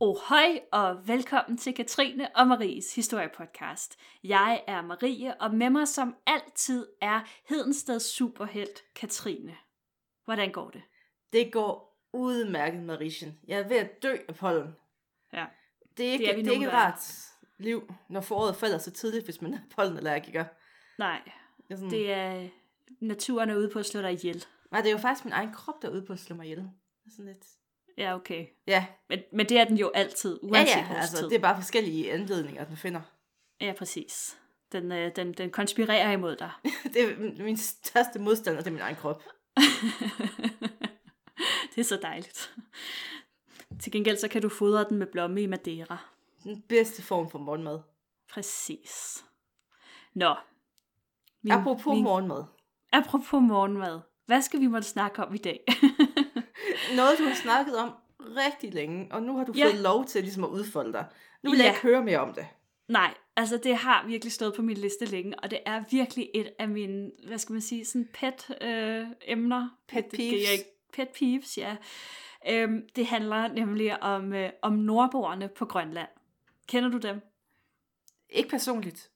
Og hej og velkommen til Katrine og Maries historiepodcast. Jeg er Marie, og med mig som altid er Hedensteds superhelt Katrine. Hvordan går det? Det går udmærket, Marischen. Jeg er ved at dø af pollen. Ja. Det er ikke, Det er det er ikke rart liv, når foråret falder så tidligt, hvis man er pollenallergiker. Nej, Jeg er sådan, det er naturen er ude på at slå dig ihjel. Nej, det er jo faktisk min egen krop, der er ude på at slå mig ihjel. Det er sådan lidt... Ja, okay. Ja, Men, men det er den jo altid, ja, uanset ja vores altså, tid. det er bare forskellige anledninger, den finder. Ja, præcis. Den, øh, den, den konspirerer imod dig. det er min- min største modstander, det er min egen krop. det er så dejligt. Til gengæld så kan du fodre den med blomme i Madeira. Den bedste form for morgenmad. Præcis. Nå. Min, Apropos min... morgenmad. Apropos morgenmad. Hvad skal vi måtte snakke om i dag? Noget, du har snakket om rigtig længe, og nu har du Ja. fået lov til ligesom at udfolde dig. Nu vil jeg Ja. ikke høre mere om det. Nej, altså det har virkelig stået på min liste længe, og det er virkelig et af mine, hvad skal man sige, sådan pet øh, emner. Pet peeves. jeg ikke- Pet peeves, ja. Øhm, det handler nemlig om, øh, om nordboerne på Grønland. Kender du dem? Ikke personligt.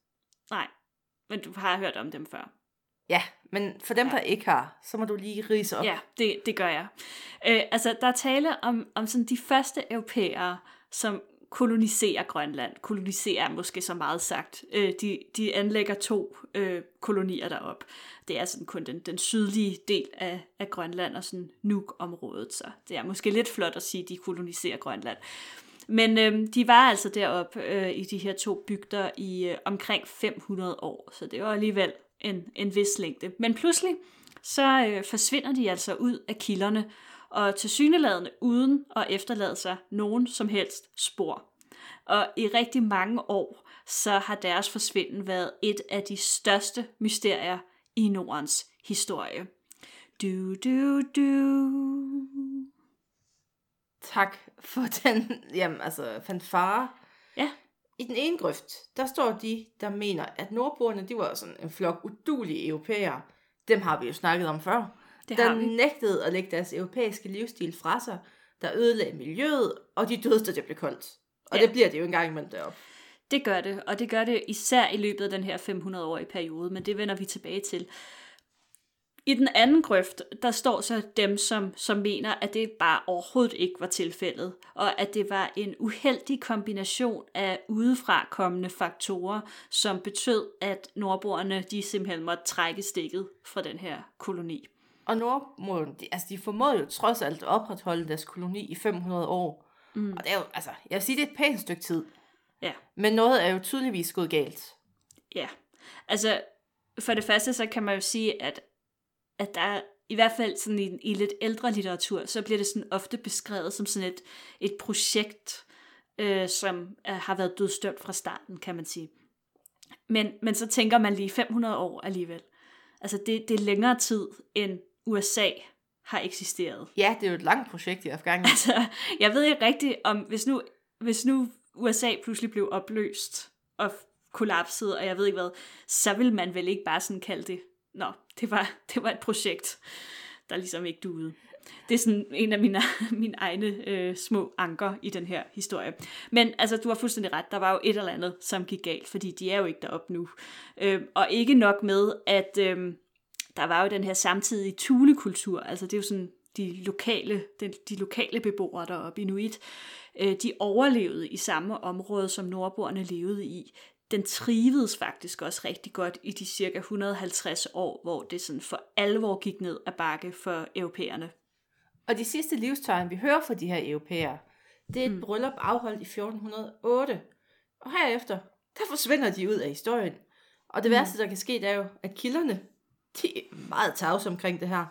Nej, men du har hørt om dem før. Ja, men for dem, Ja. der ikke har, så må du lige rise op. Ja, det, det gør jeg. Øh, altså, der er tale om, om sådan de første europæere, som koloniserer Grønland. Koloniserer er måske så meget sagt. Øh, de, de anlægger to øh, kolonier derop. Det er sådan kun den, den sydlige del af, af Grønland og sådan Nuuk-området. Så det er måske lidt flot at sige, at de koloniserer Grønland. Men øh, de var altså deroppe øh, i de her to bygder i øh, omkring 500 år, så det var alligevel en, en vis længde. Men pludselig så øh, forsvinder de altså ud af kilderne, og til syneladende uden at efterlade sig nogen som helst spor. Og i rigtig mange år, så har deres forsvinden været et af de største mysterier i Nordens historie. Du, du, du. Tak for den, jamen altså, fanfare. I den ene grøft, der står de, der mener, at nordboerne, de var sådan en flok udulige europæere. Dem har vi jo snakket om før. Det der vi. nægtede at lægge deres europæiske livsstil fra sig, der ødelagde miljøet, og de døde, da det blev koldt. Og Ja. det bliver det jo engang imellem deroppe. Det gør det, og det gør det især i løbet af den her 500-årige periode, men det vender vi tilbage til. I den anden grøft, der står så dem, som, som mener, at det bare overhovedet ikke var tilfældet, og at det var en uheldig kombination af udefra kommende faktorer, som betød, at nordboerne de simpelthen måtte trække stikket fra den her koloni. Og nordboerne, de, altså de formåede jo trods alt at opretholde deres koloni i 500 år. Mm. Og det er jo, altså, jeg vil sige, det er et pænt stykke tid. Ja. Men noget er jo tydeligvis gået galt. Ja, altså for det første så kan man jo sige, at, at der er, i hvert fald sådan i, i lidt ældre litteratur, så bliver det sådan ofte beskrevet som sådan et, et projekt, øh, som er, har været dødstømt fra starten, kan man sige. Men, men så tænker man lige 500 år alligevel. Altså det, det er længere tid, end USA har eksisteret. Ja, det er jo et langt projekt i Afghanistan. Altså, jeg ved ikke rigtigt, om hvis nu, hvis nu USA pludselig blev opløst og kollapsede, og jeg ved ikke hvad, så vil man vel ikke bare sådan kalde det, nå, det var, det var et projekt, der ligesom ikke duede. Det er sådan en af mine, mine egne øh, små anker i den her historie. Men altså, du har fuldstændig ret. Der var jo et eller andet, som gik galt, fordi de er jo ikke deroppe nu. Øh, og ikke nok med, at øh, der var jo den her samtidige tulekultur. Altså, det er jo sådan de lokale, de, de lokale beboere deroppe, Inuit. Øh, de overlevede i samme område, som nordboerne levede i. Den trivedes faktisk også rigtig godt i de cirka 150 år, hvor det sådan for alvor gik ned ad bakke for europæerne. Og de sidste livstegn, vi hører fra de her europæere, det er et mm. bryllup afholdt i 1408. Og herefter, der forsvinder de ud af historien. Og det mm. værste, der kan ske, det er jo, at kilderne, de er meget tavse omkring det her.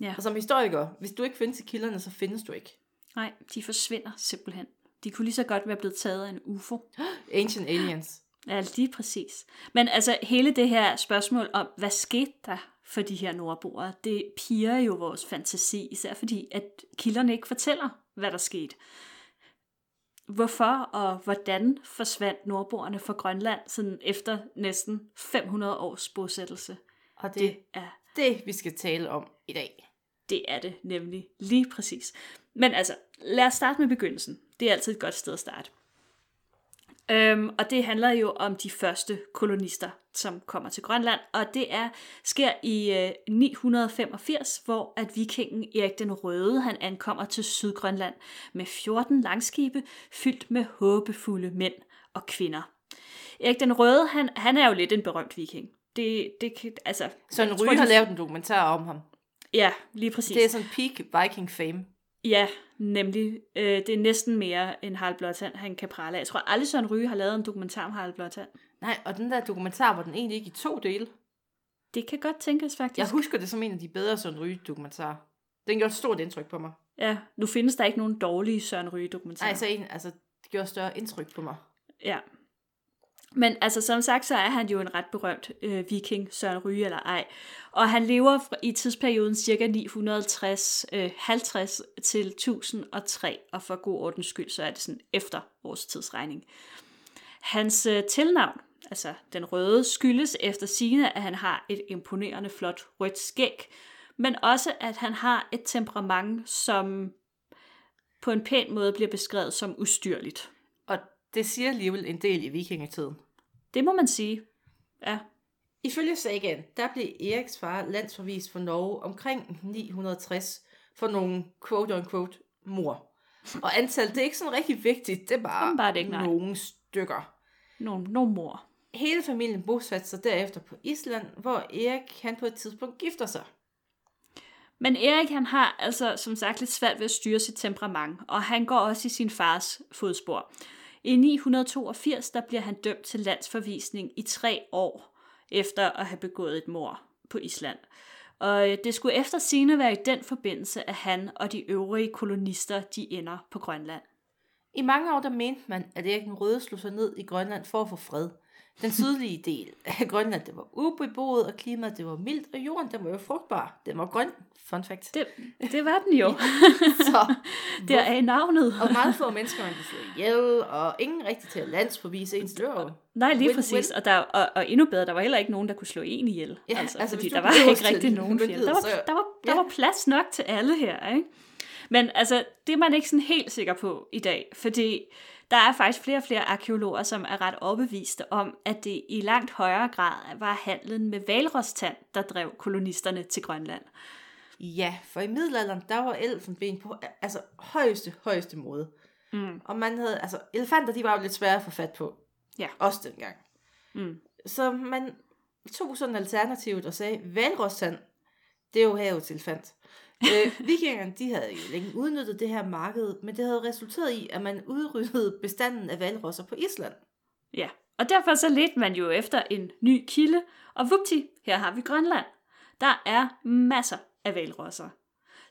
Ja. Og som historiker, hvis du ikke findes i kilderne, så findes du ikke. Nej, de forsvinder simpelthen. De kunne lige så godt være blevet taget af en UFO. Ancient Aliens. Ja, lige præcis. Men altså, hele det her spørgsmål om, hvad skete der for de her nordboere, det piger jo vores fantasi, især fordi, at kilderne ikke fortæller, hvad der skete. Hvorfor og hvordan forsvandt nordboerne fra Grønland sådan efter næsten 500 års bosættelse? Og det, Det det er det, vi skal tale om i dag. Det er det nemlig lige præcis. Men altså, lad os starte med begyndelsen. Det er altid et godt sted at starte. Øhm, og det handler jo om de første kolonister, som kommer til Grønland, og det er sker i øh, 985, hvor at vikingen Erik den Røde han ankommer til Sydgrønland med 14 langskibe fyldt med håbefulde mænd og kvinder. Erik den Røde, han, han er jo lidt en berømt viking. Det, det kan, altså, Så en jeg tror, ryge de- har lavet en dokumentar om ham. Ja, lige præcis. Det er sådan peak viking fame. Ja, nemlig. Øh, det er næsten mere end Harald Blåtand, han kan prale af. Jeg tror aldrig Søren Ryge har lavet en dokumentar om Harald Blåtand. Nej, og den der dokumentar var den egentlig ikke i to dele. Det kan godt tænkes faktisk. Jeg husker det som en af de bedre Søren Ryge dokumentarer. Den gjorde et stort indtryk på mig. Ja, nu findes der ikke nogen dårlige Søren Ryge dokumentarer. Nej, så en, altså, det gjorde større indtryk på mig. Ja. Men altså, som sagt, så er han jo en ret berømt øh, viking, Søren Ryge eller ej. Og han lever i tidsperioden cirka 950 øh, 50 til 1003, og for god ordens skyld, så er det sådan efter vores tidsregning. Hans øh, tilnavn, altså den røde, skyldes efter sigende, at han har et imponerende flot rødt skæg, men også at han har et temperament, som på en pæn måde bliver beskrevet som ustyrligt. Det siger alligevel en del i vikingetiden. Det må man sige. Ja, Ifølge sagaen, der blev Eriks far landsforvist for Norge omkring 960 for nogle quote-unquote mor. Og antallet, det er ikke sådan rigtig vigtigt, det er bare, Åbenbart ikke, nej. nogle stykker. nogle, nogle mor. Hele familien bosatte sig derefter på Island, hvor Erik han på et tidspunkt gifter sig. Men Erik, han har altså som sagt lidt svært ved at styre sit temperament, og han går også i sin fars fodspor. I 982, der bliver han dømt til landsforvisning i tre år, efter at have begået et mord på Island. Og øh, det skulle efter sine være i den forbindelse, at han og de øvrige kolonister, de ender på Grønland. I mange år der mente man, at Erik den Røde slog sig ned i Grønland for at få fred. Den sydlige del af Grønland, det var ubeboet, og klimaet det var mildt, og jorden den var jo frugtbar. Den var grøn. Fun fact. Det, det var den jo. Så, Der er navnet. og meget få mennesker, man kunne slå ihjel, og ingen rigtig til at landsforvise ens dør. Nej, lige Win-win. præcis. Og, der, og, og endnu bedre, der var heller ikke nogen, der kunne slå en ihjel. Ja, altså, altså, fordi der var ikke rigtig nogen myndighed, Der var, så- der, var, der ja. var plads nok til alle her, ikke? Men altså, det er man ikke sådan helt sikker på i dag, fordi der er faktisk flere og flere arkeologer, som er ret overbeviste om, at det i langt højere grad var handlen med valrostand, der drev kolonisterne til Grønland. Ja, for i middelalderen, der var elfenben på altså højeste, højeste måde. Mm. Og man havde, altså elefanter, de var jo lidt svære at få fat på. Ja. Også dengang. Mm. Så man tog sådan alternativet og sagde, valrostand, det er jo havets elefant øh, vikingerne, de havde jo længe udnyttet det her marked, men det havde resulteret i, at man udryddede bestanden af valrosser på Island. Ja, og derfor så ledte man jo efter en ny kilde, og vupti, her har vi Grønland. Der er masser af valrosser.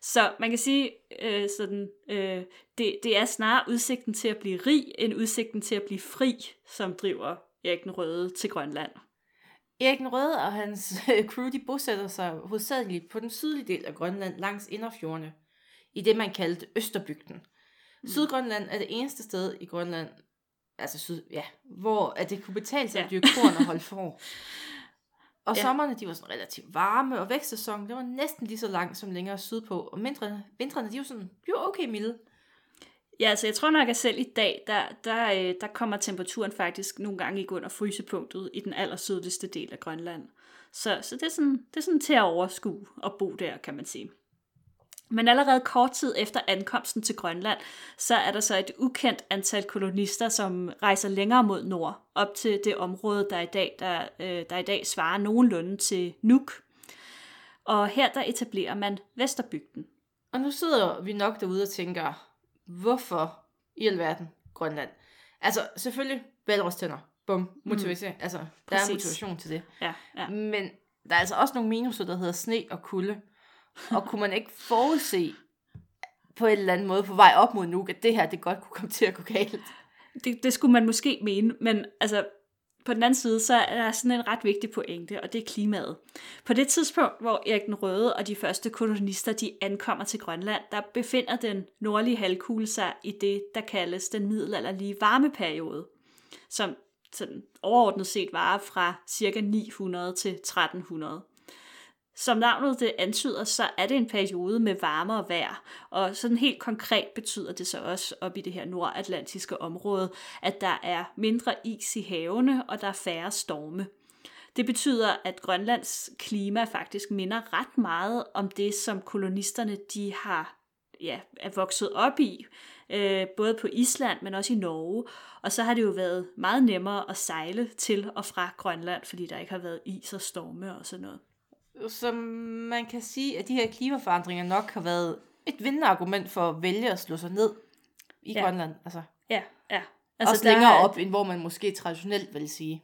Så man kan sige, øh, sådan, øh, det, det er snarere udsigten til at blive rig, end udsigten til at blive fri, som driver Erik den Røde til Grønland. Erik den Røde og hans øh, crew, de bosætter sig hovedsageligt på den sydlige del af Grønland langs Inderfjordene, i det man kaldte Østerbygden. Mm. Sydgrønland er det eneste sted i Grønland, altså syd, ja, hvor at det kunne betale sig Ja. at dyrke korn og holde for. Og Ja. sommerne, de var sådan relativt varme, og vækstsæsonen, det var næsten lige så lang som længere sydpå. Og vintrene, vintrene de var sådan, var okay milde. Ja, altså jeg tror nok, at selv i dag, der, der, øh, der kommer temperaturen faktisk nogle gange ikke under frysepunktet i den allersødeste del af Grønland. Så, så det, er sådan, det er sådan til at overskue at bo der, kan man sige. Men allerede kort tid efter ankomsten til Grønland, så er der så et ukendt antal kolonister, som rejser længere mod nord, op til det område, der i dag, der, øh, der i dag svarer nogenlunde til Nuuk. Og her der etablerer man Vesterbygden. Og nu sidder vi nok derude og tænker, hvorfor i alverden Grønland? Altså, selvfølgelig valrostænder. Bum, motivation. Mm. Altså, der Præcis. er motivation til det. Ja, ja. Men der er altså også nogle minuser, der hedder sne og kulde. Og kunne man ikke forudse på en eller anden måde på vej op mod Nuuk, at det her, det godt kunne komme til at gå galt? Det, det skulle man måske mene, men altså, på den anden side, så er der sådan en ret vigtig pointe, og det er klimaet. På det tidspunkt, hvor Erik den Røde og de første kolonister, de ankommer til Grønland, der befinder den nordlige halvkugle sig i det, der kaldes den middelalderlige varmeperiode, som sådan overordnet set varer fra ca. 900 til 1300 som navnet det antyder, så er det en periode med varmere vejr, og sådan helt konkret betyder det så også op i det her nordatlantiske område, at der er mindre is i havene, og der er færre storme. Det betyder, at Grønlands klima faktisk minder ret meget om det, som kolonisterne de har ja, er vokset op i, øh, både på Island, men også i Norge. Og så har det jo været meget nemmere at sejle til og fra Grønland, fordi der ikke har været is og storme og sådan noget. Så man kan sige, at de her klimaforandringer nok har været et vindargument for at vælge at slå sig ned i Ja. Grønland. Altså, Ja, ja. altså også længere er- op, end hvor man måske traditionelt vil sige.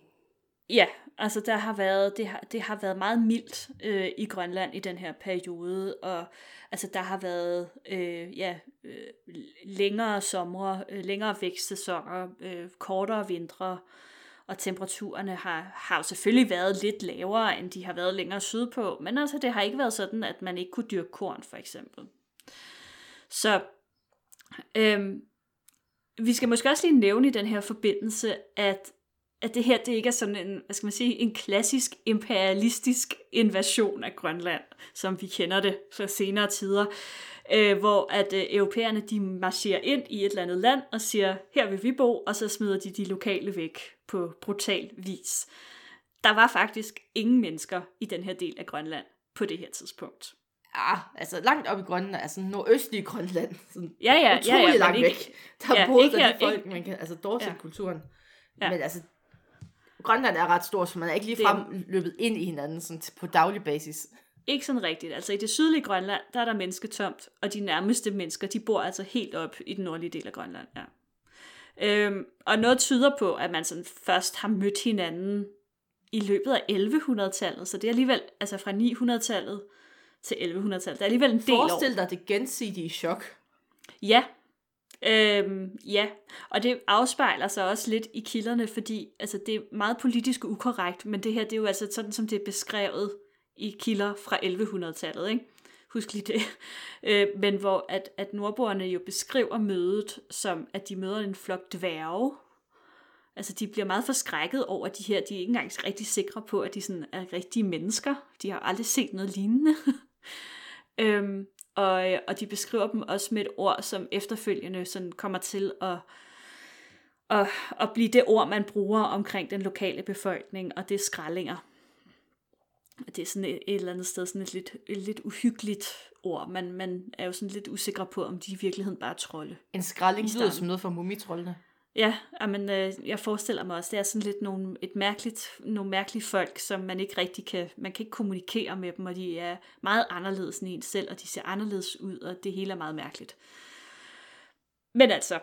Ja, altså der har været, det har, det har været meget mildt øh, i Grønland i den her periode, og altså der har været øh, ja, øh, længere somre, øh, længere vækstsæsoner, øh, kortere vintre, og temperaturerne har, har jo selvfølgelig været lidt lavere, end de har været længere sydpå, men altså det har ikke været sådan, at man ikke kunne dyrke korn, for eksempel. Så øhm, vi skal måske også lige nævne i den her forbindelse, at at det her det ikke er sådan en, hvad skal man sige, en klassisk imperialistisk invasion af Grønland, som vi kender det fra senere tider, øh, hvor at øh, europæerne de marcherer ind i et eller andet land og siger, her vil vi bo, og så smider de de lokale væk på brutal vis. Der var faktisk ingen mennesker i den her del af Grønland på det her tidspunkt. Ah, altså langt op i Grønland, altså nordøstlige Grønland. Sådan Ja, ja, ja, utrolig ja, men langt ikke- væk. Der ja, ja, boede ikke der de folk, ikke- man kan, altså Dorset-kulturen. Ja. Ja. Men altså, Grønland er ret stort, så man er ikke Det- ligefrem løbet ind i hinanden sådan, på daglig basis. Ikke sådan rigtigt. Altså i det sydlige Grønland, der er der mennesketomt, og de nærmeste mennesker, de bor altså helt op i den nordlige del af Grønland. Ja. Øhm, og noget tyder på, at man sådan først har mødt hinanden i løbet af 1100-tallet, så det er alligevel, altså fra 900-tallet til 1100-tallet, der er alligevel en del år. Forestil dig det gensidige chok. Ja. Øhm, ja, og det afspejler sig også lidt i kilderne, fordi altså, det er meget politisk ukorrekt, men det her det er jo altså sådan, som det er beskrevet i kilder fra 1100-tallet, ikke? Husk lige det. Øh, men hvor at, at nordboerne jo beskriver mødet som, at de møder en flok dværge. Altså, de bliver meget forskrækket over de her, de er ikke engang rigtig sikre på, at de sådan er rigtige mennesker. De har aldrig set noget lignende. øhm, og, og de beskriver dem også med et ord, som efterfølgende sådan kommer til at, at, at blive det ord, man bruger omkring den lokale befolkning, og det er skrællinger. Det er sådan et, et eller andet sted sådan et lidt, et lidt uhyggeligt ord. Man, man er jo sådan lidt usikker på, om de i virkeligheden bare er trolde. En skralding lyder som noget for mumitrollene. Ja, men øh, jeg forestiller mig også, det er sådan lidt nogle, et mærkeligt, nogle mærkelige folk, som man ikke rigtig kan, man kan ikke kommunikere med dem, og de er meget anderledes end en selv, og de ser anderledes ud, og det hele er meget mærkeligt. Men altså,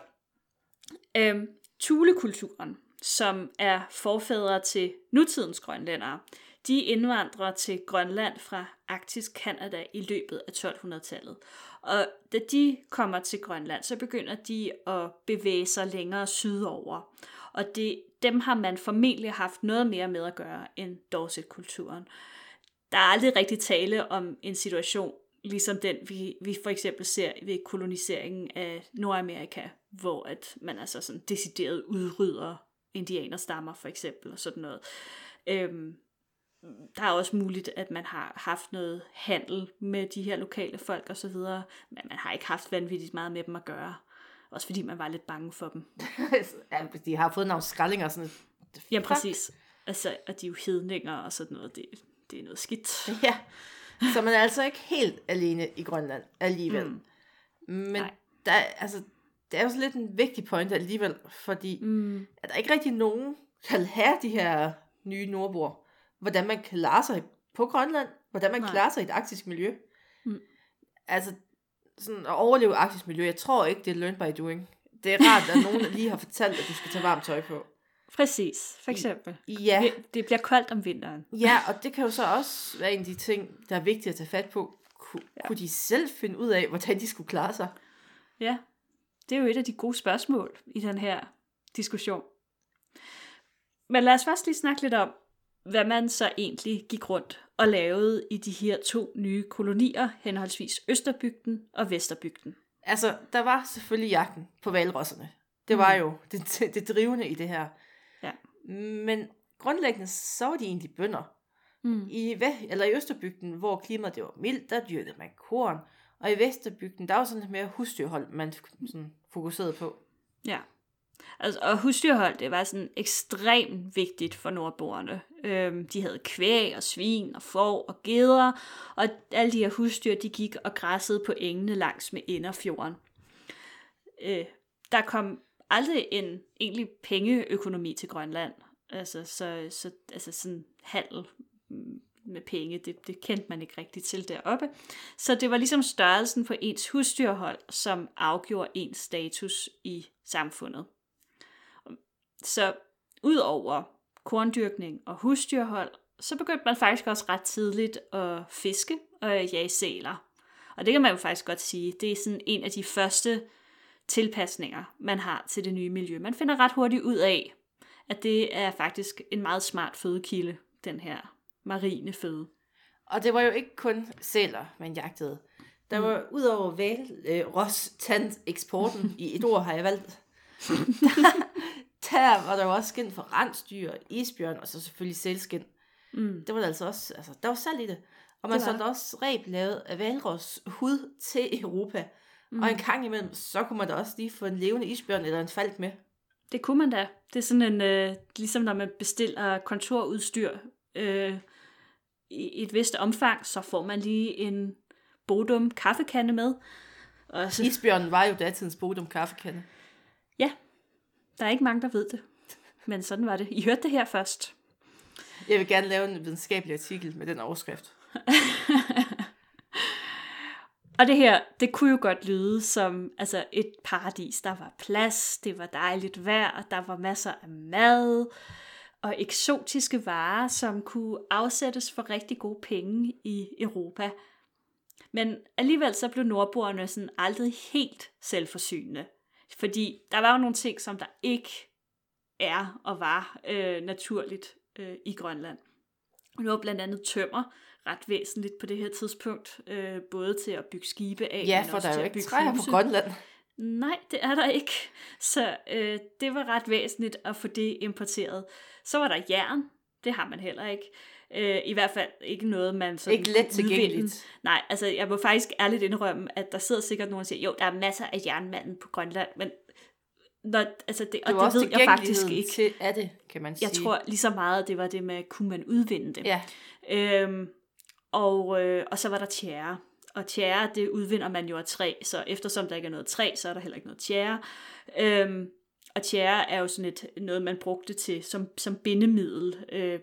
øh, Thule-kulturen, som er forfædre til nutidens grønlændere, de indvandrer til Grønland fra Arktisk Kanada i løbet af 1200-tallet. Og da de kommer til Grønland, så begynder de at bevæge sig længere sydover. Og det, dem har man formentlig haft noget mere med at gøre end Dorset-kulturen. Der er aldrig rigtig tale om en situation, ligesom den vi, vi for eksempel ser ved koloniseringen af Nordamerika, hvor at man altså sådan decideret udrydder indianerstammer for eksempel og sådan noget. Øhm, der er også muligt, at man har haft noget handel med de her lokale folk og så videre, men man har ikke haft vanvittigt meget med dem at gøre. Også fordi man var lidt bange for dem. ja, de har fået nogle skraldinger og sådan noget. Ja, præcis. Altså, og de er jo hedninger og sådan noget. Det, det er noget skidt. Ja, så man er altså ikke helt alene i Grønland alligevel. Mm. Men Nej. der, er- altså, det er jo så lidt en vigtig point alligevel, fordi Mm. er der ikke rigtig nogen, der vil have de her nye nordboer, hvordan man klarer sig på Grønland, hvordan man Nej. klarer sig i et arktisk miljø. Mm. Altså, sådan at overleve et arktisk miljø, jeg tror ikke, det er learn by doing. Det er rart, at nogen lige har fortalt, at du skal tage varmt tøj på. Præcis, for eksempel. Ja, Det, det bliver koldt om vinteren. ja, og det kan jo så også være en af de ting, der er vigtigt at tage fat på. Ku, ja. Kunne de selv finde ud af, hvordan de skulle klare sig? Ja, det er jo et af de gode spørgsmål i den her diskussion. Men lad os først lige snakke lidt om, hvad man så egentlig gik rundt og lavede i de her to nye kolonier, henholdsvis Østerbygden og Vesterbygden. Altså, der var selvfølgelig jagten på valrosserne. Det var jo det, det drivende i det her. Ja. Men grundlæggende, så var de egentlig bønder. Mm. I, eller i Østerbygden, hvor klimaet det var mildt, der dyrkede man korn. Og i Vesterbygden, der var sådan lidt mere husdyrhold, man sådan fokuserede på. Ja. Altså, og husdyrhold, det var sådan ekstremt vigtigt for nordboerne. Øhm, de havde kvæg og svin og får og geder, og alle de her husdyr, de gik og græssede på engene langs med Inderfjorden. Øh, der kom aldrig en egentlig pengeøkonomi til Grønland. Altså, så, så, altså sådan handel med penge, det, det kendte man ikke rigtigt til deroppe. Så det var ligesom størrelsen på ens husdyrhold, som afgjorde ens status i samfundet. Så udover korndyrkning og husdyrhold, så begyndte man faktisk også ret tidligt at fiske og jage sæler. Og det kan man jo faktisk godt sige, det er sådan en af de første tilpasninger, man har til det nye miljø. Man finder ret hurtigt ud af, at det er faktisk en meget smart fødekilde, den her marine føde. Og det var jo ikke kun sæler, man jagtede. Der var mm. udover val, øh, eksporten, i et ord har jeg valgt, der, der var der jo også skin for rensdyr, isbjørn og så selvfølgelig sælskin. Mm. Det var der altså også, altså, der var salg i det. Og man solgte også reb lavet af valros hud til Europa. Mm. Og en gang imellem, så kunne man da også lige få en levende isbjørn eller en falk med. Det kunne man da. Det er sådan en, øh, ligesom når man bestiller kontorudstyr øh, i et vist omfang, så får man lige en Bodum kaffekande med. Og så... Isbjørnen var jo datidens Bodum kaffekande. Der er ikke mange, der ved det. Men sådan var det. I hørte det her først. Jeg vil gerne lave en videnskabelig artikel med den overskrift. og det her, det kunne jo godt lyde som altså et paradis. Der var plads, det var dejligt vejr, der var masser af mad og eksotiske varer, som kunne afsættes for rigtig gode penge i Europa. Men alligevel så blev nordboerne sådan aldrig helt selvforsynende. Fordi der var jo nogle ting, som der ikke er og var øh, naturligt øh, i Grønland. Nu var blandt andet tømmer ret væsentligt på det her tidspunkt, øh, både til at bygge skibe af, ja, men for også der er jo ikke træer på Grønland. Nej, det er der ikke. Så øh, det var ret væsentligt at få det importeret. Så var der jern. Det har man heller ikke. Øh, I hvert fald ikke noget, man sådan Ikke let tilgængeligt. Nej, altså jeg må faktisk ærligt indrømme, at der sidder sikkert nogen og siger, jo, der er masser af jernmanden på Grønland, men når, altså det, og det, det ved jeg faktisk ikke. til er det, kan man sige. Jeg tror lige så meget, det var det med, kunne man udvinde det. Ja. Øhm, og, øh, og så var der tjære. Og tjære, det udvinder man jo af træ, så eftersom der ikke er noget træ, så er der heller ikke noget tjære. Øhm, og tjære er jo sådan et, noget, man brugte til som, som bindemiddel øh,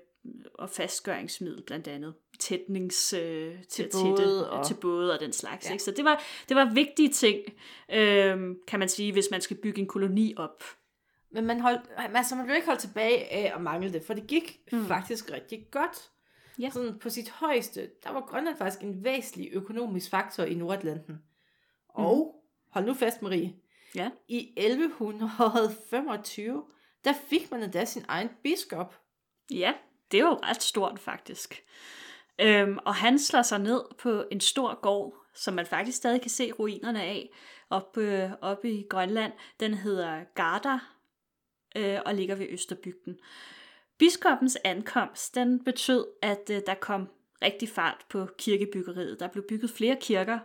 og fastgøringsmiddel blandt andet. Tætnings øh, til, til, både og... til både og den slags. Ja. Ikke? Så det var, det var vigtige ting, øh, kan man sige, hvis man skal bygge en koloni op. Men man, holdt, altså man blev ikke holdt tilbage af at mangle det, for det gik mm. faktisk rigtig godt. Ja. Sådan på sit højeste, der var Grønland faktisk en væsentlig økonomisk faktor i Nordatlanten. Mm. Og, hold nu fast Marie, ja. i 1125, der fik man endda sin egen biskop. Ja, det er jo ret stort faktisk. Øhm, og han slår sig ned på en stor gård, som man faktisk stadig kan se ruinerne af, oppe, øh, oppe i Grønland. Den hedder Garda øh, og ligger ved Østerbygden. Biskoppens ankomst, den betød, at øh, der kom rigtig fart på kirkebyggeriet. Der blev bygget flere kirker,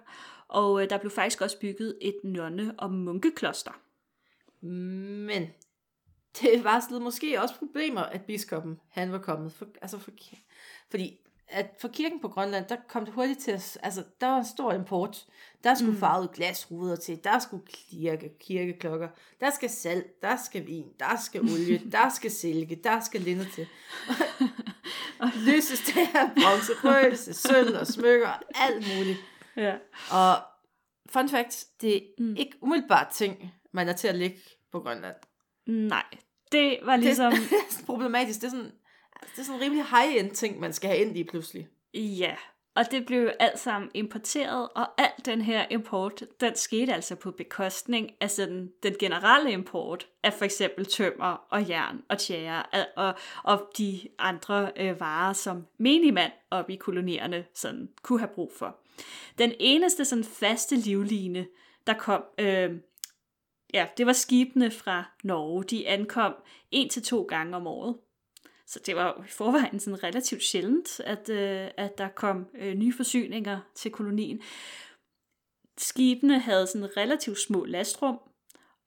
og øh, der blev faktisk også bygget et nonne- og munkekloster. Men det var måske også problemer, at biskoppen han var kommet. For, altså for, fordi at for kirken på Grønland, der kom det hurtigt til at, altså der var en stor import. Der skulle mm. farvet glasruder til, der skulle kirke, kirkeklokker, der skal salt, der skal vin, der skal olie, der skal silke, der skal linder til. Lysestager, bronze, røse, sølv og smykker, alt muligt. Ja. Og fun fact, det er mm. ikke umiddelbart ting, man er til at lægge på Grønland. Nej, det var ligesom... Det er problematisk. Det er sådan, det er sådan en rimelig high-end ting, man skal have ind i pludselig. Ja, og det blev alt sammen importeret, og al den her import, den skete altså på bekostning af sådan den generelle import af for eksempel tømmer og jern og tjære og, og de andre øh, varer, som menigmand op i kolonierne sådan kunne have brug for. Den eneste sådan faste livline, der kom, øh, ja, det var skibene fra Norge. De ankom en til to gange om året. Så det var jo i forvejen sådan relativt sjældent, at, øh, at der kom øh, nye forsyninger til kolonien. Skibene havde sådan relativt små lastrum,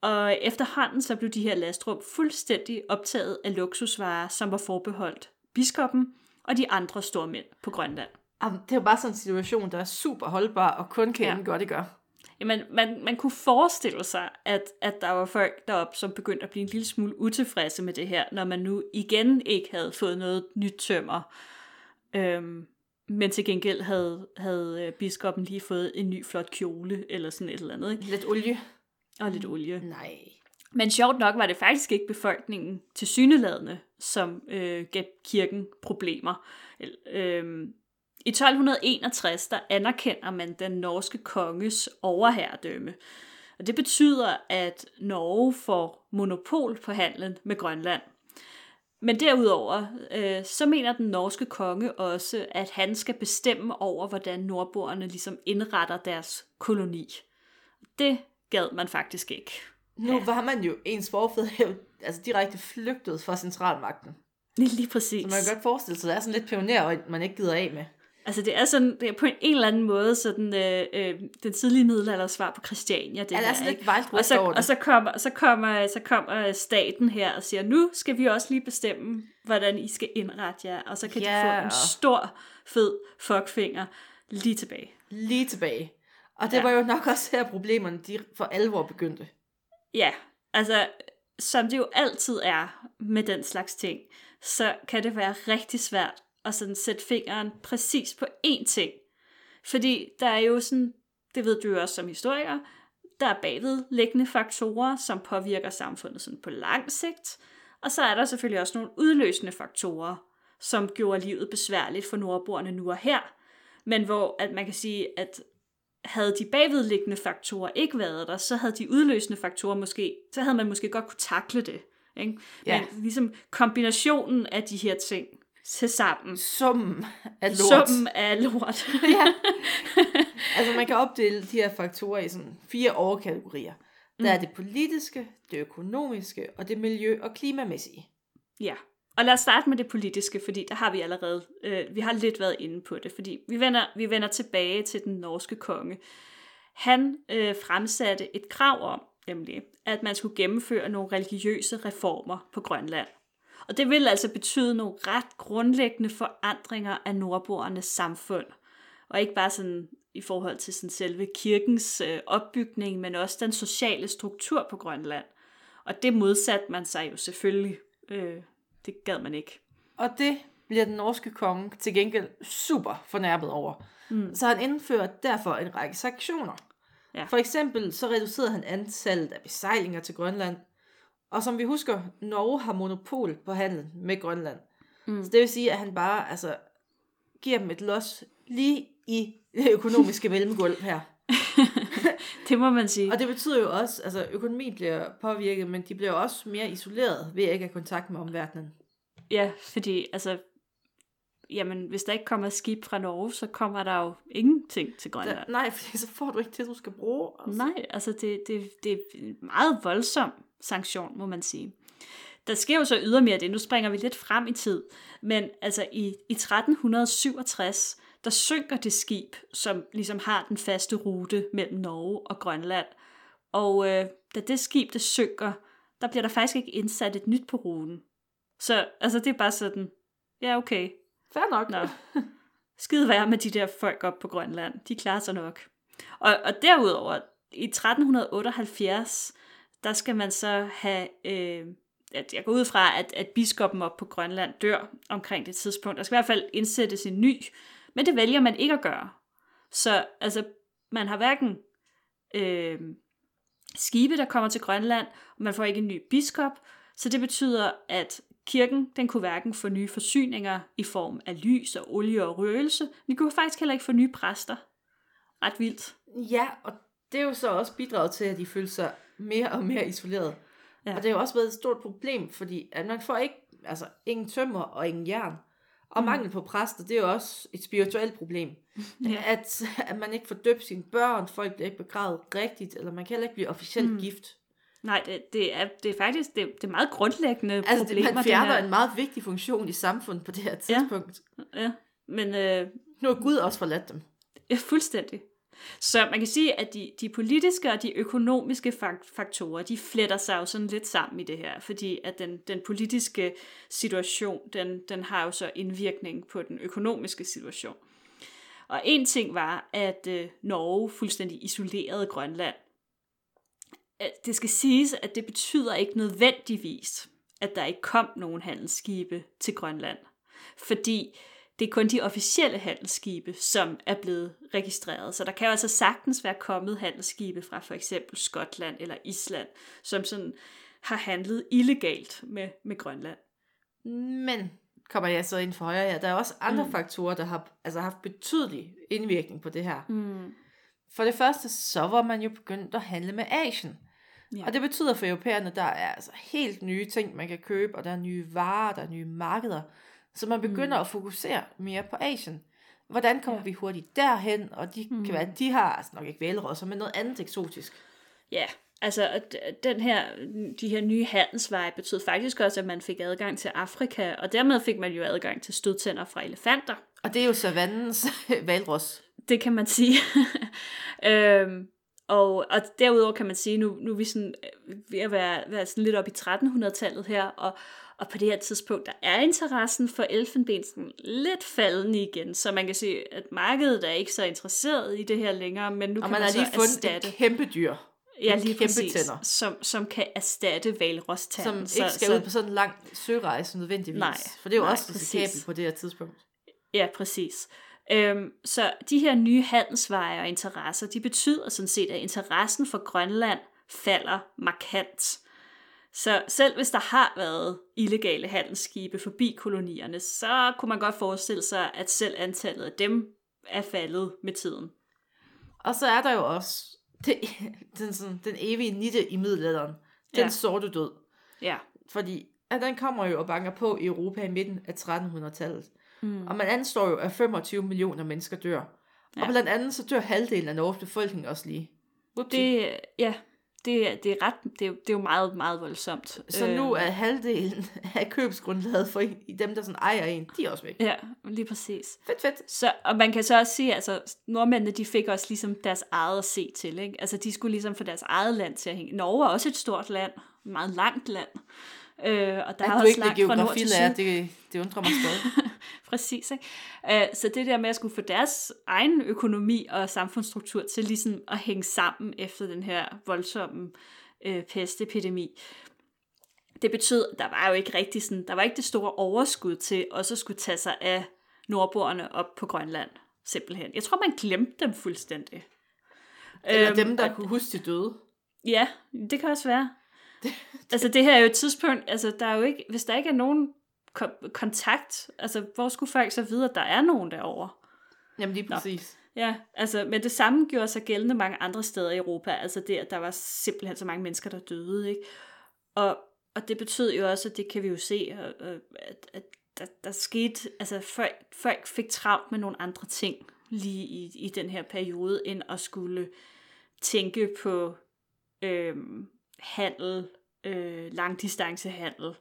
og efterhånden så blev de her lastrum fuldstændig optaget af luksusvarer, som var forbeholdt biskoppen og de andre store mænd på Grønland. Jamen, det er jo bare sådan en situation, der er super holdbar, og kun kan Ja. ja. godt det gør. Jamen, man, man kunne forestille sig, at, at der var folk deroppe, som begyndte at blive en lille smule utilfredse med det her, når man nu igen ikke havde fået noget nyt tømmer. Øhm, men til gengæld havde, havde øh, biskoppen lige fået en ny flot kjole, eller sådan et eller andet, ikke? Lidt olie. og lidt olie. Nej. Men sjovt nok var det faktisk ikke befolkningen til syneladende, som øh, gav kirken problemer. Øh, I 1261 der anerkender man den norske konges overherredømme. Og det betyder, at Norge får monopol på handlen med Grønland. Men derudover, øh, så mener den norske konge også, at han skal bestemme over, hvordan nordboerne ligesom indretter deres koloni. Det gad man faktisk ikke. Nu ja. var man jo, ens forfædre altså direkte flygtet fra centralmagten. Lige præcis. Så man kan godt forestille sig, at det er sådan lidt pioner, og man ikke gider af med. Altså det er sådan, det er på en, eller anden måde sådan øh, øh, den tidlige middelalder svar på Christiania. Det Ja, der er sådan ikke? lidt og så, over det. og så kommer, så, kommer, så kommer staten her og siger, nu skal vi også lige bestemme, hvordan I skal indrette jer. Og så kan Ja, de få en stor, fed fuckfinger lige tilbage. Lige tilbage. Og det ja. var jo nok også her, problemerne de for alvor begyndte. Ja, altså som det jo altid er med den slags ting, så kan det være rigtig svært at sådan sætte fingeren præcis på én ting. Fordi der er jo sådan, det ved du jo også som historiker, der er bagvedliggende faktorer, som påvirker samfundet sådan på lang sigt. Og så er der selvfølgelig også nogle udløsende faktorer, som gjorde livet besværligt for nordboerne nu og her. Men hvor at man kan sige, at havde de bagvedliggende faktorer ikke været der, så havde de udløsende faktorer måske, så havde man måske godt kunne takle det. Ikke? Ja. Men ligesom kombinationen af de her ting sammen, Summen af lort. summen af lort. ja. Altså man kan opdele de her faktorer i sådan fire overkategorier. Der er det politiske, det økonomiske og det miljø- og klimamæssige. Ja, og lad os starte med det politiske, fordi der har vi allerede, øh, vi har lidt været inde på det, fordi vi vender, vi vender tilbage til den norske konge. Han øh, fremsatte et krav om, nemlig, at man skulle gennemføre nogle religiøse reformer på Grønland. Og det vil altså betyde nogle ret grundlæggende forandringer af nordboernes samfund. Og ikke bare sådan i forhold til sådan selve kirkens øh, opbygning, men også den sociale struktur på Grønland. Og det modsatte man sig jo selvfølgelig. Øh, det gad man ikke. Og det bliver den norske konge til gengæld super fornærmet over. Mm. Så han indfører derfor en række sanktioner. Ja. For eksempel så reducerede han antallet af besejlinger til Grønland. Og som vi husker, Norge har monopol på handel med Grønland. Mm. Så det vil sige, at han bare altså, giver dem et los lige i det økonomiske mellemgulv her. Det må man sige. Og det betyder jo også, altså økonomien bliver påvirket, men de bliver også mere isoleret ved at ikke have kontakt med omverdenen. Ja, fordi altså, jamen, hvis der ikke kommer skib fra Norge, så kommer der jo ingenting til Grønland. Der, nej, for så får du ikke det, du skal bruge. Altså. Nej, altså det, det, det er meget voldsom sanktion, må man sige. Der sker jo så ydermere det, nu springer vi lidt frem i tid, men altså i, i 1367, der synker det skib, som ligesom har den faste rute mellem Norge og Grønland. Og øh, da det skib, det synker, der bliver der faktisk ikke indsat et nyt på ruten. Så altså det er bare sådan, ja okay, Fair nok. Nå. Skide være med de der folk op på Grønland. De klarer sig nok. Og, og derudover, i 1378, der skal man så have... Øh, at jeg går ud fra, at, at biskoppen op på Grønland dør omkring det tidspunkt. Der skal i hvert fald indsættes en ny, men det vælger man ikke at gøre. Så altså, man har hverken øh, skibe, der kommer til Grønland, og man får ikke en ny biskop, så det betyder, at kirken den kunne hverken få nye forsyninger i form af lys og olie og røgelse, men de kunne faktisk heller ikke få nye præster. Ret vildt. Ja, og det er jo så også bidraget til, at de følte sig mere og mere isoleret. Ja. Og det er jo også været et stort problem, fordi at man får ikke, altså ingen tømmer og ingen jern. Og mm. mangel på præster, det er jo også et spirituelt problem. Ja. At, at man ikke får døbt sine børn, folk bliver ikke begravet rigtigt, eller man kan heller ikke blive officielt mm. gift. Nej, det, det, er, det er faktisk det, det er meget grundlæggende Altså, problemer. man det fjerner en meget vigtig funktion i samfundet på det her tidspunkt. Ja. Ja, men øh, Nu har Gud også forladt dem. Ja, fuldstændig. Så man kan sige, at de, de politiske og de økonomiske faktorer, de fletter sig jo sådan lidt sammen i det her, fordi at den, den politiske situation, den, den har jo så indvirkning på den økonomiske situation. Og en ting var, at øh, Norge fuldstændig isolerede Grønland. Det skal siges, at det betyder ikke nødvendigvis, at der ikke kom nogen handelsskibe til Grønland. Fordi det er kun de officielle handelsskibe, som er blevet registreret. Så der kan jo altså sagtens være kommet handelsskibe fra for eksempel Skotland eller Island, som sådan har handlet illegalt med, med Grønland. Men kommer jeg så ind for højre her. Der er også andre mm. faktorer, der har altså, haft betydelig indvirkning på det her. Mm. For det første, så var man jo begyndt at handle med Asien. Ja. Og det betyder for europæerne, der er altså helt nye ting, man kan købe, og der er nye varer, der er nye markeder. Så man begynder mm. at fokusere mere på Asien. Hvordan kommer Ja. vi hurtigt derhen? Og de Mm. kan være, de har altså nok ikke vælrosser, men noget andet eksotisk. Ja, altså den her, de her nye handelsveje betød faktisk også, at man fik adgang til Afrika, og dermed fik man jo adgang til stødtænder fra elefanter. Og det er jo savannens valros. Det kan man sige. øhm, og, og derudover kan man sige, nu, nu er vi sådan, øh, ved at være, være sådan lidt op i 1300-tallet her, og, og på det her tidspunkt, der er interessen for elfenben sådan lidt faldende igen, så man kan sige, at markedet er ikke så interesseret i det her længere, men nu Og kan man man, har så lige fundet erstatte, et kæmpe dyr, ja, lige kæmpe præcis, tænder. som, som kan erstatte valrostanden. som ikke skal ud på sådan en lang sørejse nødvendigvis. Nej, for det er jo nej, også risikabelt på det her tidspunkt. Ja, præcis. Øhm, så de her nye handelsveje og interesser, de betyder sådan set, at interessen for Grønland falder markant. Så selv hvis der har været illegale handelsskibe forbi kolonierne, så kunne man godt forestille sig, at selv antallet af dem er faldet med tiden. Og så er der jo også det, den, sådan, den evige nitte i middelalderen. Den Ja. sorte død. Ja. Fordi at den kommer jo og banker på i Europa i midten af 1300-tallet. Mm. Og man anslår jo, at 25 millioner mennesker dør. Ja. Og blandt andet så dør halvdelen af Norges befolkning også lige. Whoopsie. Det, ja, det, er- det er ret, det er, jo- det er jo meget, meget voldsomt. Så nu er halvdelen af købsgrundlaget for i dem, der sådan ejer en, de er også væk. Ja, lige præcis. Fedt, fedt. Så, og man kan så også sige, altså nordmændene, de fik også ligesom deres eget at se til, ikke? Altså de skulle ligesom få deres eget land til at hænge. Norge er også et stort land, et meget langt land. Øh, og der er At du også ikke er langt fra nord til syd. det, det undrer mig stadig. Præcis, ikke? Øh, så det der med at skulle få deres egen økonomi og samfundsstruktur til ligesom at hænge sammen efter den her voldsomme øh, pestepidemi, det betød, at der var jo ikke rigtig sådan, der var ikke det store overskud til også at skulle tage sig af nordboerne op på Grønland, simpelthen. Jeg tror, man glemte dem fuldstændig. Eller Øhm, dem, der og- kunne huske de døde. Ja, det kan også være. altså det her er jo et tidspunkt, altså der er jo ikke, hvis der ikke er nogen ko- kontakt, altså hvor skulle folk så vide, at der er nogen derovre? Jamen lige præcis. Ja, altså, men det samme gjorde sig gældende mange andre steder i Europa, altså det, at der var simpelthen så mange mennesker, der døde, ikke? Og, og det betød jo også, at det kan vi jo se, at, at der, der skete, altså folk, folk fik travlt med nogle andre ting lige i, i den her periode, end at skulle tænke på øhm, handel, øh, langdistancehandel.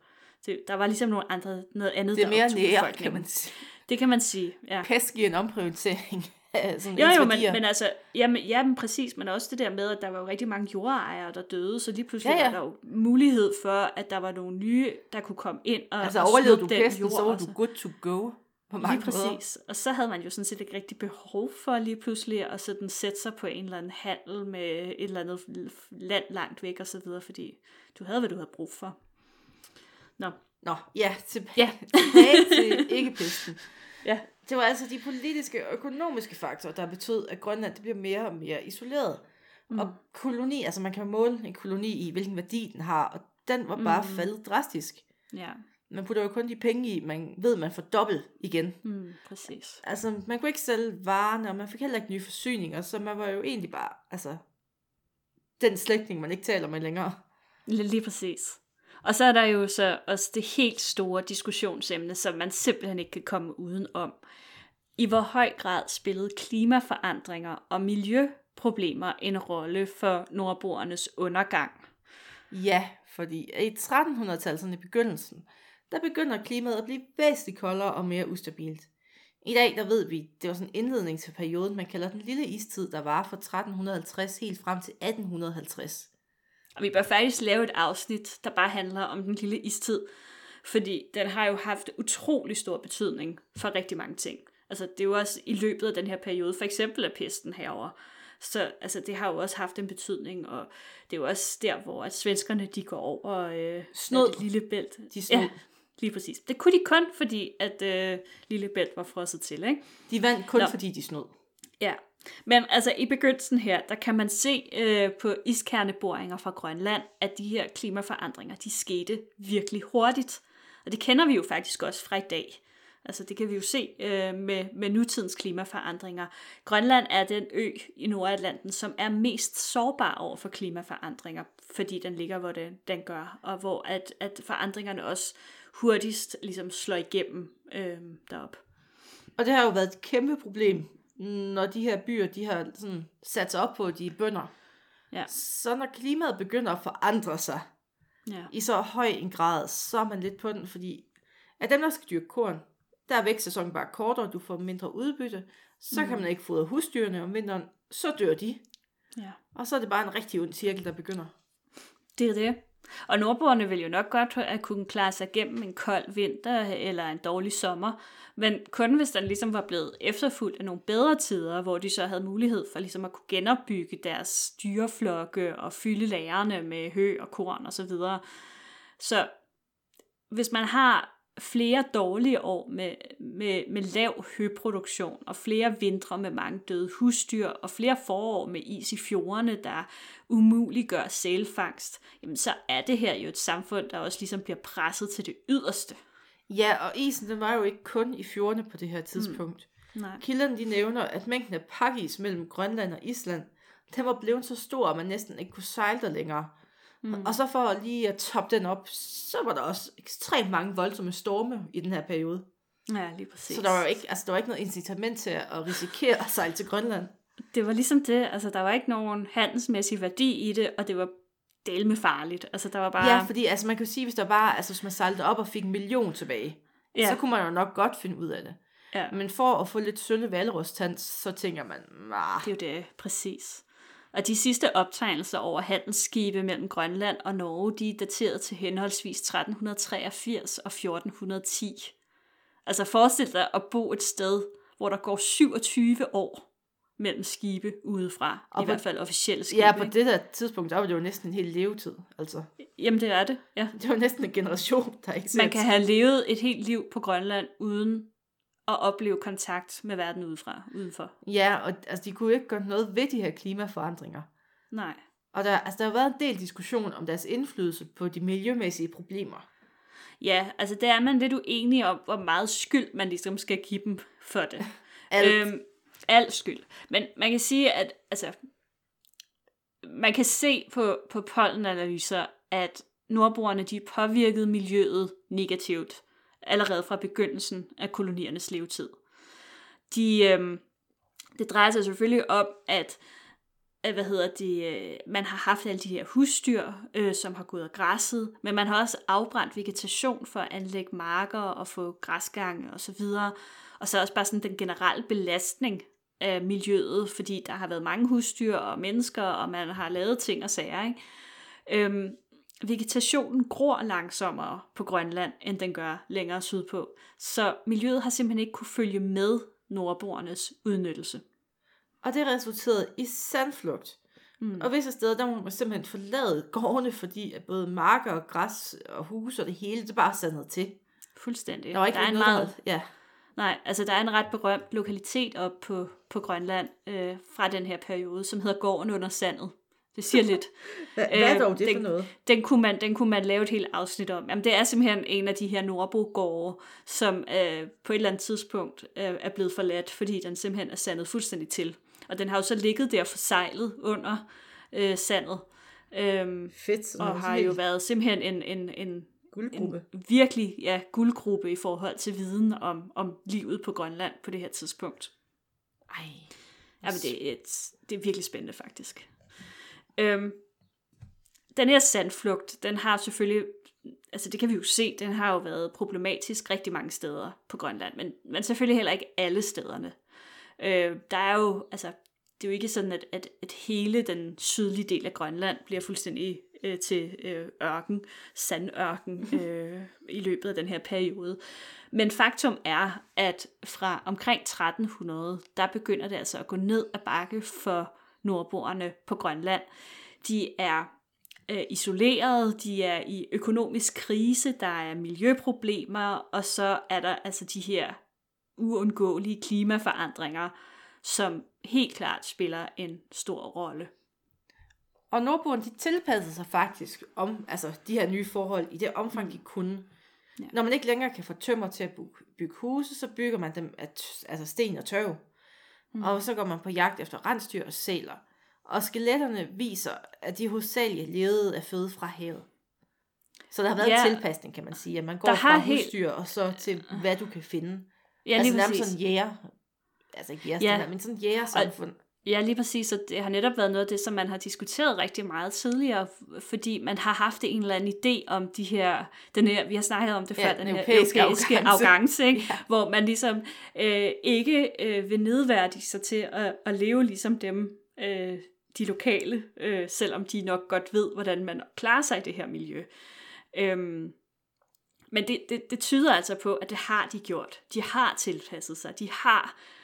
Det, der var ligesom nogle andre, noget andet, Det er der mere nære, kan man sige. Det kan man sige, ja. Pest giver en omprioritering sådan Jo, jo, men, men altså, jamen, jamen præcis, men også det der med, at der var jo rigtig mange jordejere, der døde, så lige pludselig Ja, ja, var der jo mulighed for, at der var nogle nye, der kunne komme ind og Altså og overlevede du pesten, så var du good to go på mange Lige måder. præcis. Og så havde man jo sådan set ikke rigtig behov for lige pludselig at sådan sætte sig på en eller anden handel med et eller andet land langt væk og så videre, fordi du havde, hvad du havde brug for. Nå, Nå, ja, tilbage, Ja. tilbage til ikke pesten. ja. Det var altså de politiske og økonomiske faktorer, der betød, at Grønland det bliver mere og mere isoleret. Mm. Og koloni, altså man kan måle en koloni i, hvilken værdi den har, og den var bare mm. faldet drastisk. Ja, Man putter jo kun de penge i, man ved, man får dobbelt igen. mm, præcis. Altså, man kunne ikke sælge varerne, og man fik heller ikke nye forsyninger, så man var jo egentlig bare, altså, den slægtning, man ikke taler med længere. Lige præcis. Og så er der jo så også det helt store diskussionsemne, som man simpelthen ikke kan komme uden om. I hvor høj grad spillede klimaforandringer og miljøproblemer en rolle for nordboernes undergang? Ja, fordi i 1300-tallet, sådan i begyndelsen, der begynder klimaet at blive væsentligt koldere og mere ustabilt. I dag, der ved vi, det var sådan en indledning til perioden, man kalder den lille istid, der var fra 1350 helt frem til 1850. Og vi bør faktisk lave et afsnit, der bare handler om den lille istid, fordi den har jo haft utrolig stor betydning for rigtig mange ting. Altså, det er jo også i løbet af den her periode, for eksempel af pesten herover. Så altså, det har jo også haft en betydning, og det er jo også der, hvor at svenskerne de går over øh, Snod. det lille bælt. De snod. Ja, lige præcis. Det kunne de kun, fordi at øh, lille bælt var frosset til, ikke? De vandt kun, Nå. fordi de snod. Ja, men altså i begyndelsen her, der kan man se øh, på iskerneboringer fra Grønland, at de her klimaforandringer, de skete virkelig hurtigt. Og det kender vi jo faktisk også fra i dag. Altså det kan vi jo se øh, med, med nutidens klimaforandringer. Grønland er den ø i Nordatlanten, som er mest sårbar over for klimaforandringer, fordi den ligger, hvor den, den gør, og hvor at, at forandringerne også hurtigst ligesom slår igennem øh, derop. Og det har jo været et kæmpe problem, når de her byer, de har sådan sat sig op på, at de er bønder. Ja. Så når klimaet begynder at forandre sig Ja. i så høj en grad, så er man lidt på den, fordi at dem, der skal dyrke korn, der er vækstsæsonen bare kortere, du får mindre udbytte, så mm. kan man ikke fodre husdyrene om vinteren, så dør de. ja. Og så er det bare en rigtig ond cirkel, der begynder. Det er det. Og nordboerne vil jo nok godt at kunne klare sig gennem en kold vinter eller en dårlig sommer, men kun hvis den ligesom var blevet efterfulgt af nogle bedre tider, hvor de så havde mulighed for ligesom at kunne genopbygge deres dyreflokke og fylde lagerne med hø og korn osv. Så, videre. så hvis man har flere dårlige år med, med, med lav høproduktion, og flere vintre med mange døde husdyr, og flere forår med is i fjordene, der umuliggør sælfangst, jamen så er det her jo et samfund, der også ligesom bliver presset til det yderste. Ja, og isen, den var jo ikke kun i fjordene på det her tidspunkt. Mm. Nej. Kilderne, de nævner, at mængden af pakkis mellem Grønland og Island, den var blevet så stor, at man næsten ikke kunne sejle der længere. Mm. Og så for lige at toppe den op, så var der også ekstremt mange voldsomme storme i den her periode. Ja, lige præcis. Så der var jo ikke, altså, der var ikke noget incitament til at risikere at sejle til Grønland. Det var ligesom det, altså der var ikke nogen handelsmæssig værdi i det, og det var delme farligt. Altså der var bare... Ja, fordi altså, man kan jo sige, hvis der bare, altså hvis man sejlede op og fik en million tilbage, Ja. så kunne man jo nok godt finde ud af det. ja. Men for at få lidt sølle valrostand, så tænker man, nah, Det er jo det, præcis. Og de sidste optegnelser over handelsskibe mellem Grønland og Norge, de er dateret til henholdsvis 1383 og 1410. Altså forestil dig at bo et sted, hvor der går 27 år mellem skibe udefra. Og I på- hvert fald officielle skibe. ja, på ikke? det der tidspunkt, der var det jo næsten en hel levetid. Altså, Jamen det er det, ja. det var næsten en generation, der ikke Man kan have levet et helt liv på Grønland uden at opleve kontakt med verden udefra, udenfor. Ja, og altså, de kunne jo ikke gøre noget ved de her klimaforandringer. Nej. Og der, altså, der har været en del diskussion om deres indflydelse på de miljømæssige problemer. Ja, altså der er man lidt uenig om, hvor meget skyld man ligesom skal give dem for det. Alt. Øhm, al skyld. Men man kan sige, at altså, man kan se på, på pollenanalyser, at nordboerne de påvirkede miljøet negativt allerede fra begyndelsen af koloniernes levetid. De, øh, det drejer sig selvfølgelig om, at at, hvad hedder det, øh, man har haft alle de her husdyr, øh, som har gået og græsset, men man har også afbrændt vegetation for at anlægge marker og få græsgange og så videre. Og så også bare sådan den generelle belastning af miljøet, fordi der har været mange husdyr og mennesker, og man har lavet ting og sager. Ikke? Øhm, vegetationen gror langsommere på Grønland, end den gør længere sydpå. Så miljøet har simpelthen ikke kunne følge med nordboernes udnyttelse. Og det resulterede i sandflugt. Mm. Og visse steder, der må man simpelthen forlade gårdene, fordi at både marker og græs og huse og det hele, det bare sandede til. Fuldstændig. Der var ikke der er en noget, meget, Ja. Nej, altså der er en ret berømt lokalitet op på, på Grønland øh, fra den her periode, som hedder Gården under sandet. Det siger lidt. Hvad, hvad er Øh, dog det den- for noget? Den kunne, man, den kunne man lave et helt afsnit om. Jamen, det er simpelthen en af de her nordbogårde, som øh, på et eller andet tidspunkt øh, er blevet forladt, fordi den simpelthen er sandet fuldstændig til. Og den har jo så ligget der forsejlet under øh, sandet, øhm, Fedt. og har jo været simpelthen en, en, en guldgruppe. en virkelig ja, guldgruppe i forhold til viden om, om livet på Grønland på det her tidspunkt. Ej. Ja, men det, er et, det er virkelig spændende faktisk. Øhm, den her sandflugt, den har selvfølgelig, altså det kan vi jo se, den har jo været problematisk rigtig mange steder på Grønland, men, men selvfølgelig heller ikke alle stederne. Øh, der er jo, altså det er jo ikke sådan, at, at, at hele den sydlige del af Grønland bliver fuldstændig øh, til øh, ørken, sandørken øh, i løbet af den her periode. Men faktum er, at fra omkring 1300, der begynder det altså at gå ned ad bakke for nordboerne på Grønland. De er øh, isoleret, de er i økonomisk krise, der er miljøproblemer, og så er der altså de her uundgåelige klimaforandringer, som helt klart spiller en stor rolle. Og nordboerne, de tilpassede sig faktisk om altså, de her nye forhold i det omfang, de kunne. Ja. Når man ikke længere kan få tømmer til at bygge, huse, så bygger man dem af altså sten og tørv. Mm. Og så går man på jagt efter rensdyr og sæler. Og skeletterne viser, at de hovedsageligt levede af føde fra havet. Så der har været Ja. en tilpasning, kan man sige. At man går Der fra har helt- husdyr og så til, hvad du kan finde. Ja, altså nærmest sådan jæger. Altså ikke jægerstand, Ja. men sådan jægersamfund. Ja, lige præcis, og det har netop været noget af det, som man har diskuteret rigtig meget tidligere, fordi man har haft en eller anden idé om de her, den her, vi har snakket om det Ja, før, den, den her europæiske europæiske arrogance. arrogance, ikke? Ja. hvor man ligesom øh, ikke øh, vil nedværdige sig til at, at leve ligesom dem, øh, de lokale, øh, selvom de nok godt ved, hvordan man klarer sig i det her miljø. Øhm, men det, det, det tyder altså på, at det har de gjort. De har tilpasset sig. De har øh,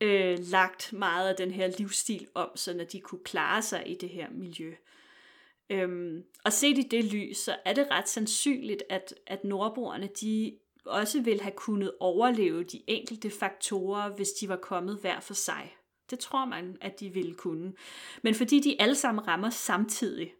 Øh, lagt meget af den her livsstil om, så at de kunne klare sig i det her miljø. Øhm, og set i det lys, så er det ret sandsynligt, at, at nordboerne, de også ville have kunnet overleve de enkelte faktorer, hvis de var kommet hver for sig. Det tror man, at de ville kunne. Men fordi de alle sammen rammer samtidig,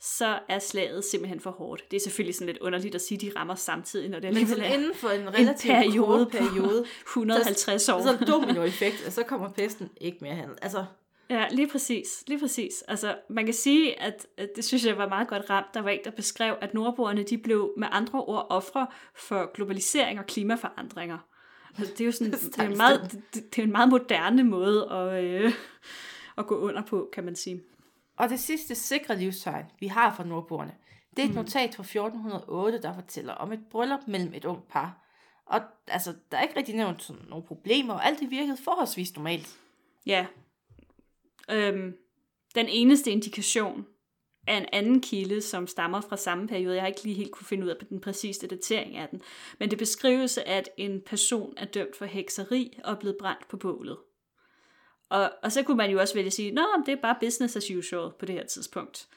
så er slaget simpelthen for hårdt. Det er selvfølgelig sådan lidt underligt at sige, at de rammer samtidig, når det alligevel er inden for en relativt periode kort periode, 150 år. så en dominoeffekt, og så kommer pesten ikke mere hen. Altså, Ja, lige præcis. Lige præcis. Altså, man kan sige, at, at det synes jeg var meget godt ramt. Der var en, der beskrev, at nordboerne, de blev med andre ord ofre for globalisering og klimaforandringer. Altså, det er jo sådan, det er en meget, det, det er en meget moderne måde at, øh, at gå under på, kan man sige. Og det sidste sikre livstegn, vi har fra nordboerne, det er et Mm. notat fra 1408, der fortæller om et bryllup mellem et ungt par. Og altså, der er ikke rigtig nævnt sådan nogle problemer, og alt det virkede forholdsvis normalt. Ja. Øhm, den eneste indikation af en anden kilde, som stammer fra samme periode. Jeg har ikke lige helt kunne finde ud af den præcise datering af den. Men det beskrives, at en person er dømt for hekseri og er blevet brændt på bålet. Og, og så kunne man jo også vælge at sige, Nå, det er bare business as usual på det her tidspunkt.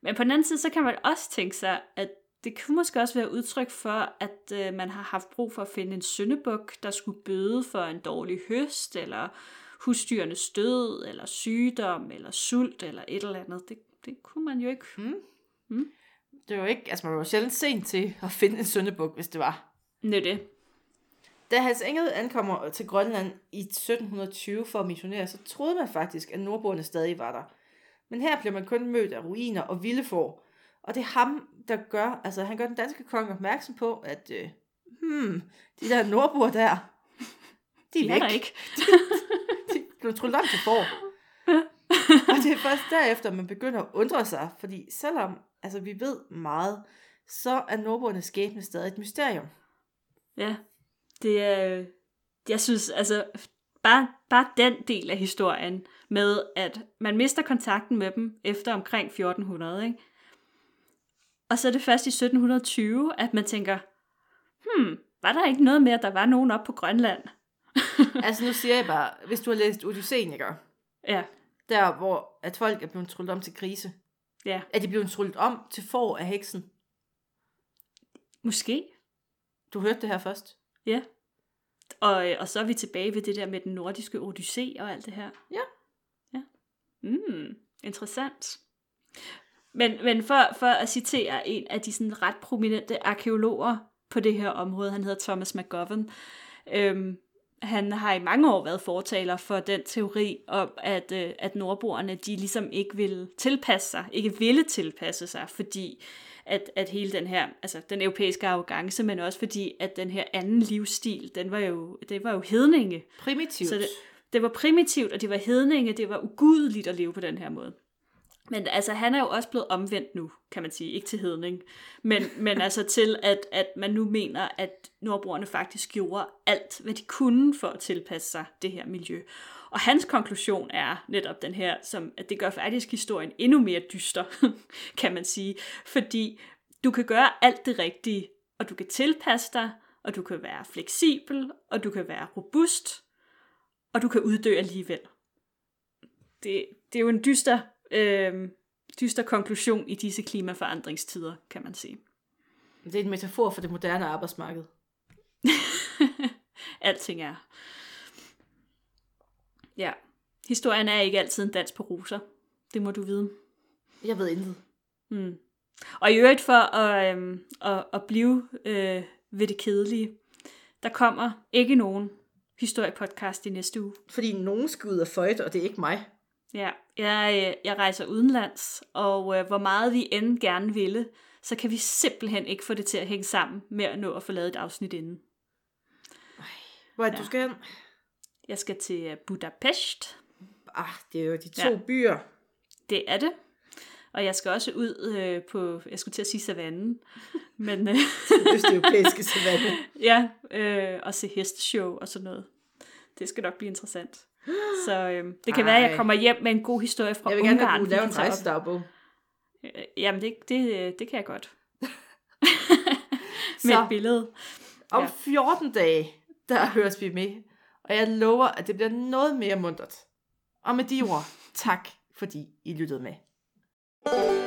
Men på den anden side, så kan man også tænke sig, at det kunne måske også være udtryk for, at øh, man har haft brug for at finde en syndebuk, der skulle bøde for en dårlig høst, eller husdyrenes død, eller sygdom, eller sult, eller et eller andet. Det, det kunne man jo ikke. Det var jo ikke, altså man var sjældent sent til at finde en søndebuk, hvis det var. Det er det. Da Hans Engel ankommer til Grønland i 1720 for at missionere, så troede man faktisk, at nordboerne stadig var der. Men her bliver man kun mødt af ruiner og vilde får. Og det er ham, der gør, altså han gør den danske konge opmærksom på, at øh, hmm, de der nordboer der, de er De væk. er ikke. De blev tryllet om til får. og det er først derefter, man begynder at undre sig, fordi selvom altså, vi ved meget, så er nordboernes skæbne stadig et mysterium. Ja, det er, jeg synes, altså, bare, bare den del af historien med, at man mister kontakten med dem efter omkring 1400, ikke? Og så er det først i 1720, at man tænker, hmm, var der ikke noget med, at der var nogen op på Grønland? altså nu siger jeg bare, hvis du har læst Odysseen, ikke? Ja, der hvor at folk er blevet tryllet om til krise, ja, er de blevet tryllet om til for af heksen. måske. Du hørte det her først. Ja. Og, øh, og så er vi tilbage ved det der med den nordiske odyssé og alt det her. Ja. Ja. Mm, interessant. Men, men for, for at citere en af de sådan ret prominente arkeologer på det her område, han hedder Thomas McGovern, øhm, han har i mange år været fortaler for den teori om, at, øh, at nordboerne de ligesom ikke ville tilpasse sig, ikke ville tilpasse sig, fordi at, at hele den her, altså den europæiske arrogance, men også fordi, at den her anden livsstil, den var jo, det var jo hedninge. Primitivt. Så det, det var primitivt, og det var hedninge, det var ugudeligt at leve på den her måde. Men altså, han er jo også blevet omvendt nu, kan man sige. Ikke til hedning, men, men altså til, at, at man nu mener, at nordbrugerne faktisk gjorde alt, hvad de kunne for at tilpasse sig det her miljø. Og hans konklusion er netop den her, som, at det gør faktisk historien endnu mere dyster, kan man sige. Fordi du kan gøre alt det rigtige, og du kan tilpasse dig, og du kan være fleksibel, og du kan være robust, og du kan uddø alligevel. Det, det er jo en dyster, øh, dyster konklusion i disse klimaforandringstider, kan man sige. Det er en metafor for det moderne arbejdsmarked. Alting er. Ja. Historien er ikke altid en dans på roser. Det må du vide. Jeg ved intet. Mm. Og i øvrigt for at, øhm, at, at blive øh, ved det kedelige, der kommer ikke nogen historiepodcast i næste uge. Fordi nogen skal ud og føjte, og det er ikke mig. Ja, jeg, øh, jeg rejser udenlands, og øh, hvor meget vi end gerne ville, så kan vi simpelthen ikke få det til at hænge sammen med at nå at få lavet et afsnit inden. Hvor er det, ja. du skal hen? Jeg skal til øh, Budapest. Ah, det er jo de to ja. byer. Det er det. Og jeg skal også ud øh, på, jeg skulle til at sige savannen, men... Øh, Østeuropæiske savanne. ja, øh, og se hesteshow og sådan noget. Det skal nok blive interessant. Så øh, det kan Ej. være, at jeg kommer hjem med en god historie fra Ungarn. Jeg vil gerne have, lave en rejsedagbog. Øh, jamen, det, det, det kan jeg godt. med Så, et billede. Om ja. 14 dage, der høres vi med. Og jeg lover, at det bliver noget mere mundret. Og med de ord, tak fordi I lyttede med. thank you